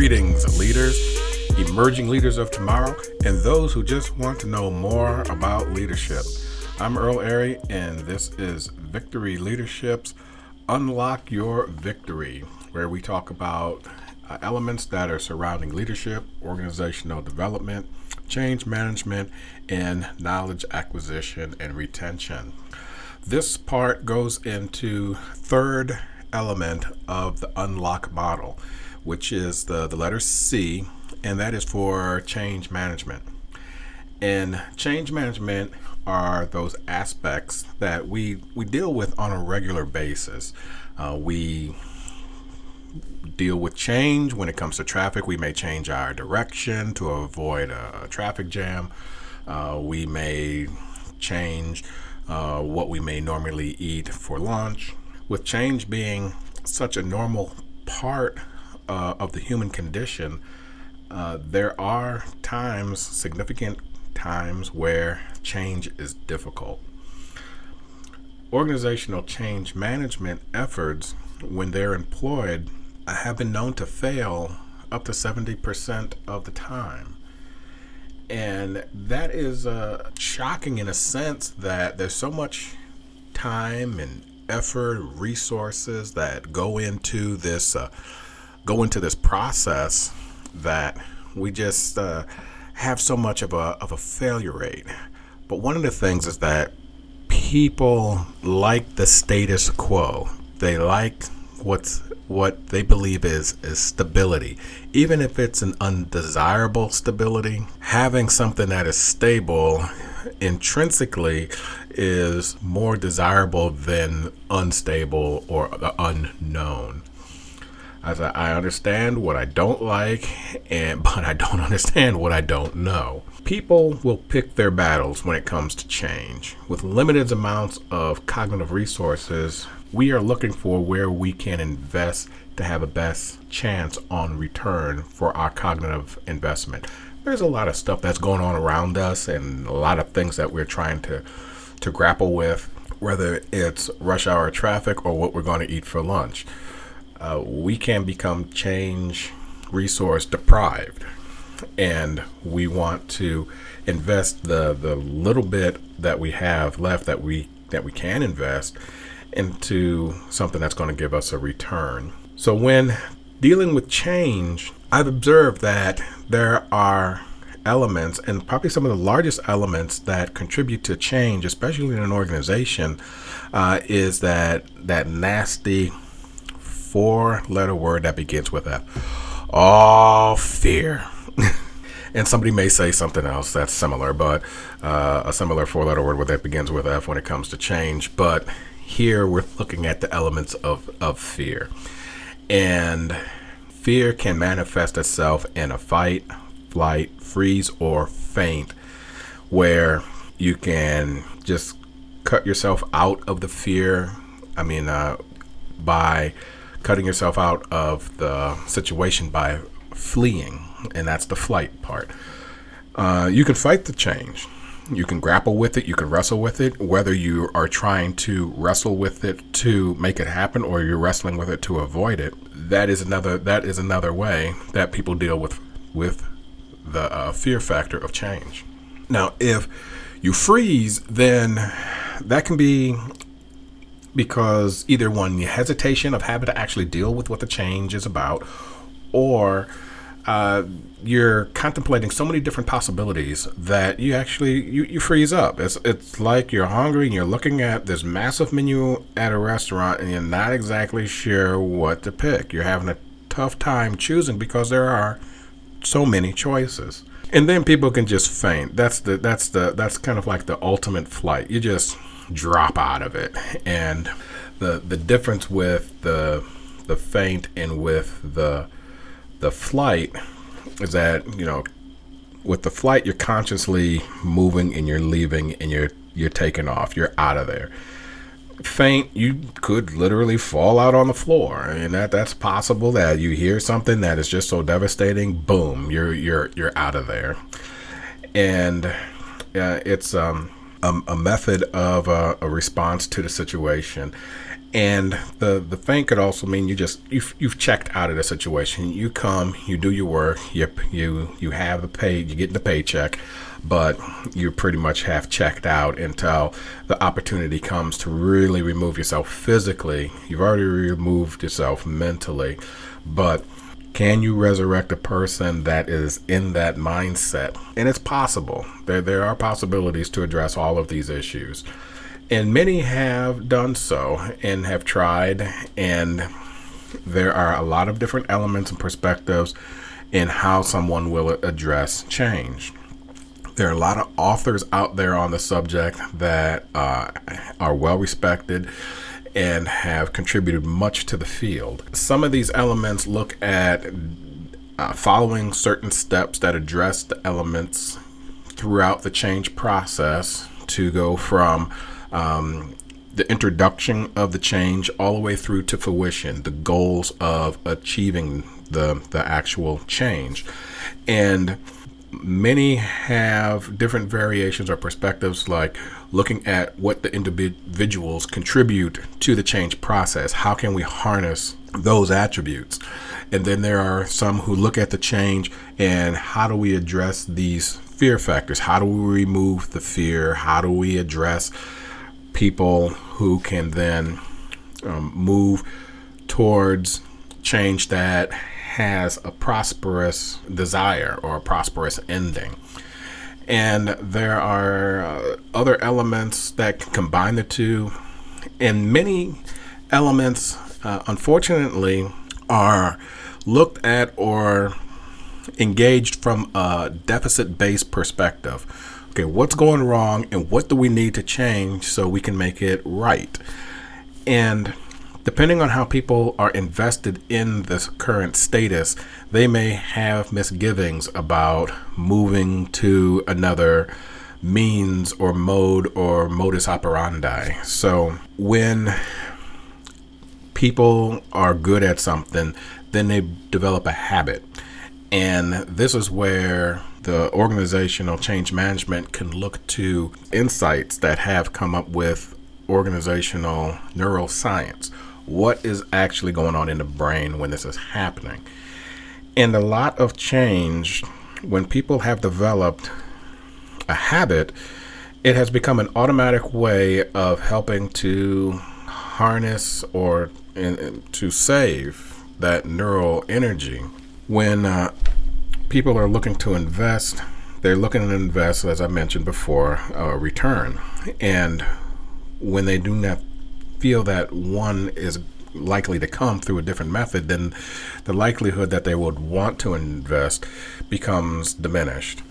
Greetings, leaders, emerging leaders of tomorrow, and those who just want to know more about leadership. I'm Earl Airy, and this is Victory Leadership's Unlock Your Victory, where we talk about uh, elements that are surrounding leadership, organizational development, change management, and knowledge acquisition and retention. This part goes into third element of the unlock model, which is the, the letter C, and that is for change management. And change management are those aspects that we, we deal with on a regular basis. Uh, we deal with change when it comes to traffic. We may change our direction to avoid a, traffic jam. Uh, we may change uh, what we may normally eat for lunch. With change being such a normal part uh, of the human condition, uh, there are times, significant times, where change is difficult. Organizational change management efforts, when they're employed, have been known to fail up to 70% of the time. And that is uh, shocking in a sense that there's so much time and effort, resources that go into this uh, go into this process that we just uh, have so much of a of a failure rate. But one of the things is that people like the status quo. They like what's what they believe is is stability even if it's an undesirable stability having something that is stable intrinsically is more desirable than unstable or unknown I, I understand what I don't like and but I don't understand what I don't know People will pick their battles when it comes to change. With limited amounts of cognitive resources, we are looking for where we can invest to have a best chance on return for our cognitive investment. There's a lot of stuff that's going on around us and a lot of things that we're trying to to grapple with, whether it's rush hour traffic or what we're going to eat for lunch. Uh, we can become change resource deprived and we want to invest the the little bit that we have left that we that we can invest into something that's going to give us a return. So when dealing with change, I've observed that there are elements and probably some of the largest elements that contribute to change, especially in an organization, uh, is that that nasty four-letter word that begins with F. All fear. and somebody may say something else that's similar, but uh, a similar four letter word that begins with F when it comes to change. But here we're looking at the elements of, of fear. And fear can manifest itself in a fight, flight, freeze, or faint, where you can just cut yourself out of the fear. I mean, uh, by cutting yourself out of the situation by fleeing, and that's the flight part. Uh, you can fight the change. You can grapple with it. You can wrestle with it. Whether you are trying to wrestle with it to make it happen, or you're wrestling with it to avoid it, that is another. That is another way that people deal with with the uh, fear factor of change. Now, if you freeze, then that can be because either one, hesitation of having to actually deal with what the change is about, or uh, you're contemplating so many different possibilities that you actually you, you freeze up. It's it's like you're hungry and you're looking at this massive menu at a restaurant and you're not exactly sure what to pick. You're having a tough time choosing because there are so many choices. And then people can just faint. That's the that's the that's kind of like the ultimate flight. You just drop out of it. And the the difference with the the faint and with the the flight is that you know with the flight you're consciously moving and you're leaving and you're you're taking off. You're out of there. Faint you could literally fall out on the floor. And that that's possible that you hear something that is just so devastating. Boom you're you're you're out of there. And uh, it's um a, a, method of a, a response to the situation And the the thing could also mean you just you've, you've checked out of the situation. You come, you do your work, you you you have the pay, you get the paycheck, but you pretty much have checked out until the opportunity comes to really remove yourself physically. You've already removed yourself mentally, but can you resurrect a person that is in that mindset? And it's possible. There, there are possibilities to address all of these issues. And many have done so and have tried. And there are a lot of different elements and perspectives in how someone will address change. There are a lot of authors out there on the subject that uh, are well respected and have contributed much to the field. Some of these elements look at uh, following certain steps that address the elements throughout the change process to go from um, the introduction of the change all the way through to fruition, the goals of achieving the, the actual change. And many have different variations or perspectives, like looking at what the individuals contribute to the change process. How can we harness those attributes? And then there are some who look at the change and how do we address these fear factors? How do we remove the fear? How do we address people who can then um, move towards change that has a prosperous desire or a prosperous ending. And there are uh, other elements that can combine the two. And many elements, uh, unfortunately, are looked at or engaged from a deficit based perspective. Okay, what's going wrong and what do we need to change so we can make it right? And depending on how people are invested in this current status, they may have misgivings about moving to another means or mode or modus operandi. So when people are good at something, then they develop a habit. And this is where the organizational change management can look to insights that have come up with organizational neuroscience what is actually going on in the brain when this is happening. And a lot of change, when people have developed a habit, it has become an automatic way of helping to harness or in, to save that neural energy. When uh, people are looking to invest, they're looking to invest, as I mentioned before, a return. And when they do not feel that one is likely to come through a different method, then the likelihood that they would want to invest becomes diminished.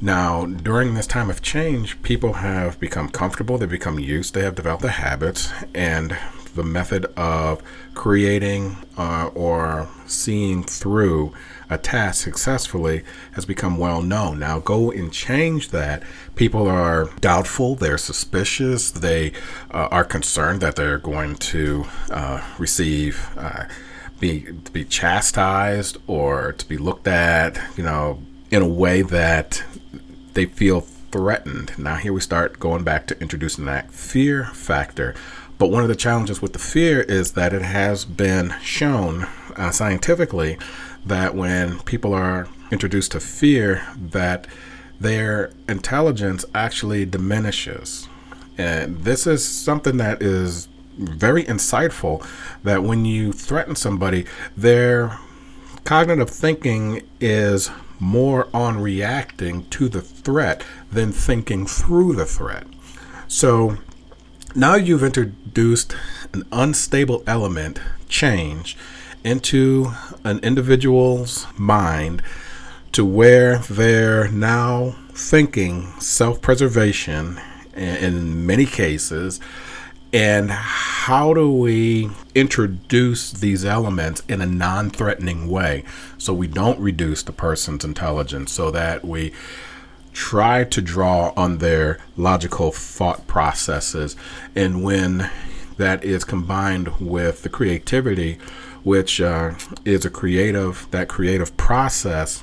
Now, during this time of change, people have become comfortable, they become used, they have developed the habits, and the method of creating uh, or seeing through a task successfully has become well known. Now, go and change that. People are doubtful, they're suspicious, they uh, are concerned that they're going to uh, receive. Uh, be to be chastised or to be looked at, you know, in a way that they feel threatened. Now here we start going back to introducing that fear factor but one of the challenges with the fear is that it has been shown uh, scientifically that when people are introduced to fear, that their intelligence actually diminishes. And this is something that is very insightful that when you threaten somebody, their cognitive thinking is more on reacting to the threat than thinking through the threat. So now you've introduced an unstable element, change, into an individual's mind to where they're now thinking self preservation in many cases. And how do we introduce these elements in a non threatening way so we don't reduce the person's intelligence, so that we try to draw on their logical thought processes. And when that is combined with the creativity, which uh, is a creative, that creative process,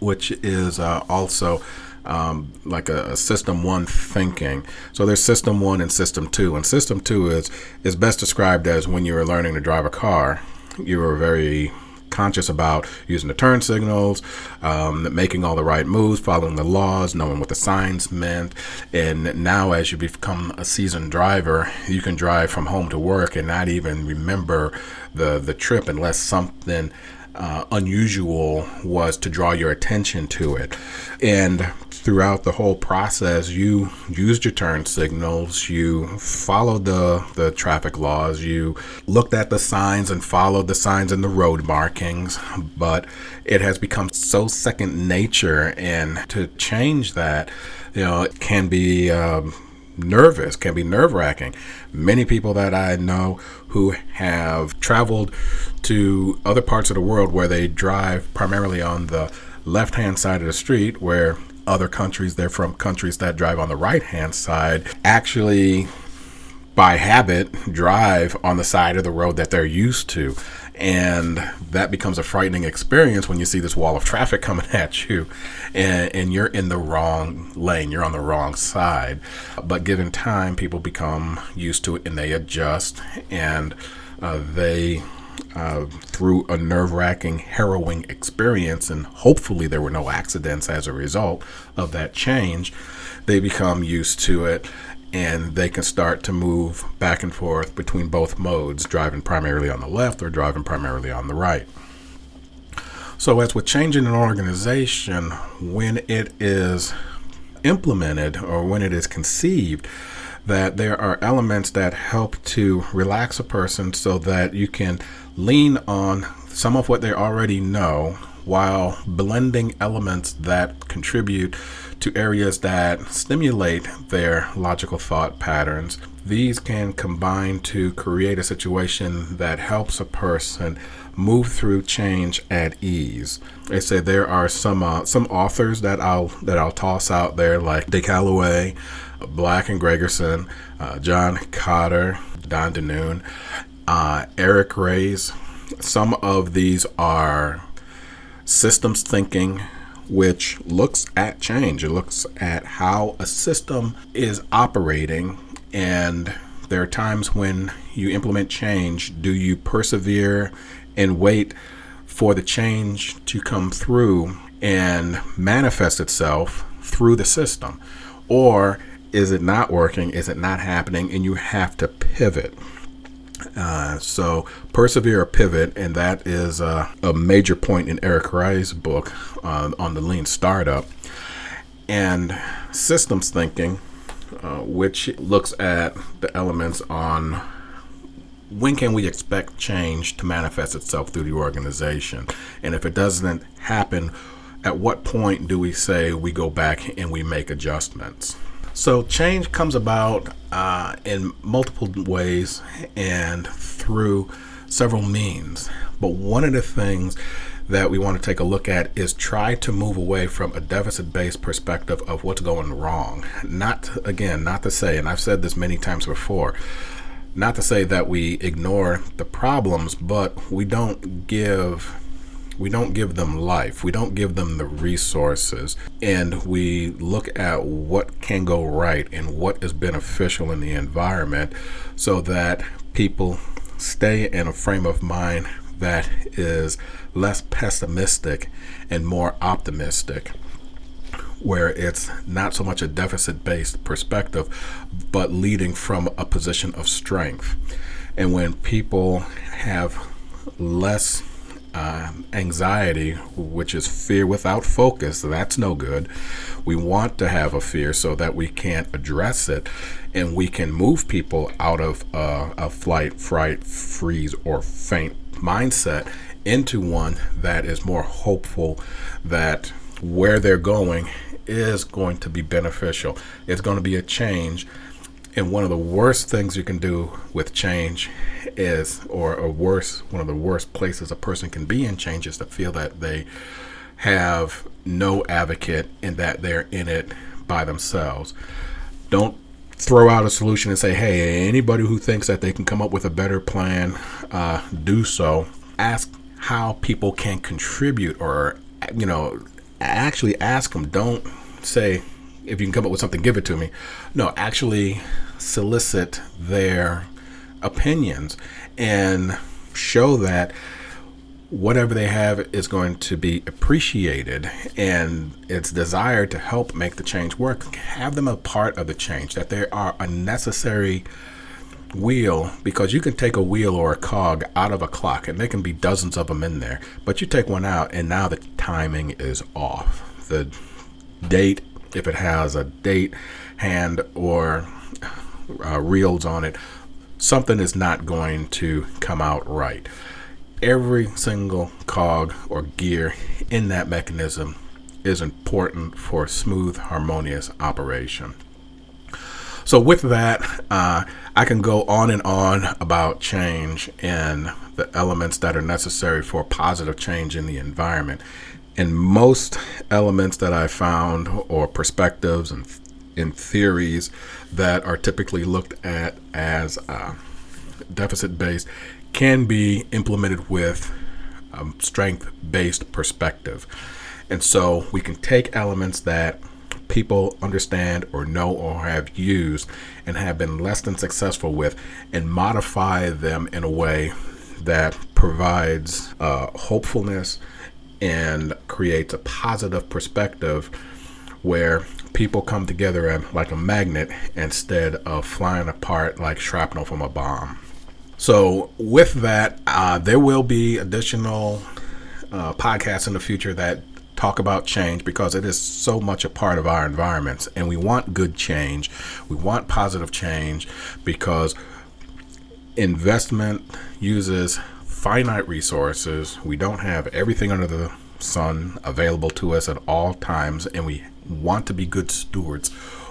which is uh, also um, like a, a, system one thinking. So there's system one and system two, and system two is is best described as when you were learning to drive a car. You were very conscious about using the turn signals, um, making all the right moves, following the laws, knowing what the signs meant. And now, as you become a seasoned driver, you can drive from home to work and not even remember the the trip unless something uh, unusual was to draw your attention to it. And throughout the whole process, you used your turn signals, you followed the, the traffic laws, you looked at the signs and followed the signs and the road markings, but it has become so second nature. And to change that, you know, it can be. Um, nervous, can be nerve wracking. Many people that I know who have traveled to other parts of the world where they drive primarily on the left hand side of the street, where other countries, they're from countries that drive on the right hand side, actually by habit drive on the side of the road that they're used to. And that becomes a frightening experience when you see this wall of traffic coming at you and, and you're in the wrong lane, you're on the wrong side. But given time, people become used to it and they adjust and uh, they uh, through a nerve wracking, harrowing experience, and hopefully there were no accidents as a result of that change, they become used to it and they can start to move back and forth between both modes, driving primarily on the left or driving primarily on the right. So, as with changing an organization, when it is implemented or when it is conceived, that there are elements that help to relax a person so that you can lean on some of what they already know while blending elements that contribute to areas that stimulate their logical thought patterns. These can combine to create a situation that helps a person move through change at ease. They say there are some uh, some authors that I'll that I'll toss out there like Dick Calloway, Black and Gregersen, uh, John Kotter, Don DeNoon, uh, Eric Ries. Some of these are systems thinking, which looks at change. It looks at how a system is operating, and there are times when you implement change. Do you persevere and wait for the change to come through and manifest itself through the system? Or is it not working? Is it not happening? And you have to pivot. Uh, so persevere or pivot, and that is uh, a major point in Eric Ries's book uh, on the lean startup. And systems thinking, uh, which looks at the elements on when can we expect change to manifest itself through the organization, and if it doesn't happen, at what point do we say we go back and we make adjustments? So, change comes about uh, in multiple ways and through several means. But one of the things that we want to take a look at is try to move away from a deficit based perspective of what's going wrong. Not, again, not to say, and I've said this many times before, not to say that we ignore the problems, but we don't give we don't give them life. We don't give them the resources. And we look at what can go right and what is beneficial in the environment so that people stay in a frame of mind that is less pessimistic and more optimistic where it's not so much a deficit based perspective, but leading from a position of strength. And when people have less uh, anxiety, which is fear without focus, that's no good. We want to have a fear so that we can't address it and we can move people out of uh, a flight, fright, freeze, or faint mindset into one that is more hopeful that where they're going is going to be beneficial. It's going to be a change and one of the worst things you can do with change is, or a worse, one of the worst places a person can be in change is to feel that they have no advocate and that they're in it by themselves. Don't throw out a solution and say, hey, anybody who thinks that they can come up with a better plan, uh, do so. Ask how people can contribute or, you know, actually ask them. Don't say, if you can come up with something, give it to me. No, actually solicit their opinions and show that whatever they have is going to be appreciated and it's desired to help make the change work. Have them a part of the change, that they are a necessary wheel because you can take a wheel or a cog out of a clock and there can be dozens of them in there but you take one out and now the timing is off the date if it has a date hand or uh, reels on it something is not going to come out right every single cog or gear in that mechanism is important for smooth harmonious operation so, with that, uh, I can go on and on about change and the elements that are necessary for positive change in the environment. And most elements that I found, or perspectives and in theories that are typically looked at as uh, deficit based, can be implemented with um, strength based perspective. And so we can take elements that people understand or know or have used and have been less than successful with and modify them in a way that provides uh, hopefulness and creates a positive perspective where people come together like a magnet instead of flying apart like shrapnel from a bomb. So, with that, uh, there will be additional uh, podcasts in the future that talk about change because it is so much a part of our environments and we want good change. We want positive change because investment uses finite resources. We don't have everything under the sun available to us at all times and we want to be good stewards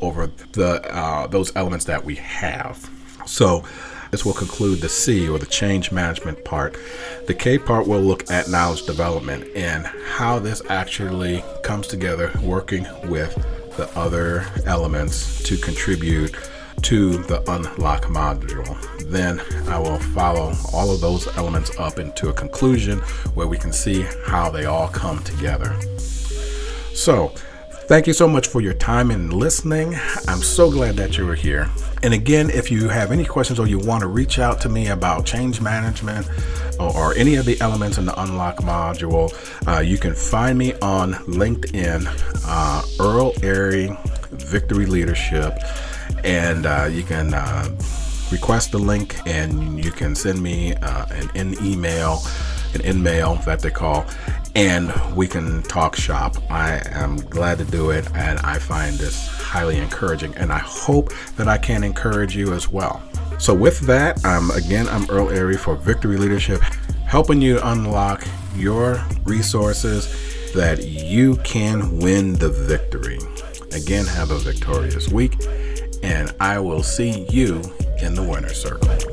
over the uh, those elements that we have. So this will conclude the C or the change management part. The K part will look at knowledge development and how this actually comes together working with the other elements to contribute to the unlock module. Then I will follow all of those elements up into a conclusion where we can see how they all come together. So, Thank you so much for your time and listening. I'm so glad that you were here. And again, if you have any questions or you want to reach out to me about change management or, or any of the elements in the Unlock module, uh, you can find me on LinkedIn, uh, Earl Airy Victory Leadership, and uh, you can uh, request the link and you can send me uh, an, an email an in mail that they call, and we can talk shop. I am glad to do it, and I find this highly encouraging, and I hope that I can encourage you as well. So, with that, again, I'm Earl Airy for Victory Leadership, helping you unlock your resources that you can win the victory. Again, have a victorious week, and I will see you in the winner circle.